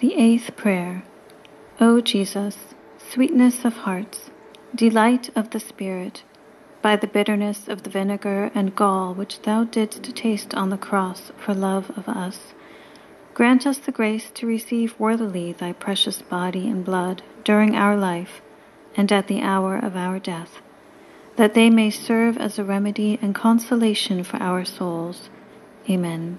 The eighth prayer. O Jesus, sweetness of hearts, delight of the Spirit, by the bitterness of the vinegar and gall which thou didst taste on the cross for love of us, grant us the grace to receive worthily thy precious body and blood during our life and at the hour of our death, that they may serve as a remedy and consolation for our souls. Amen.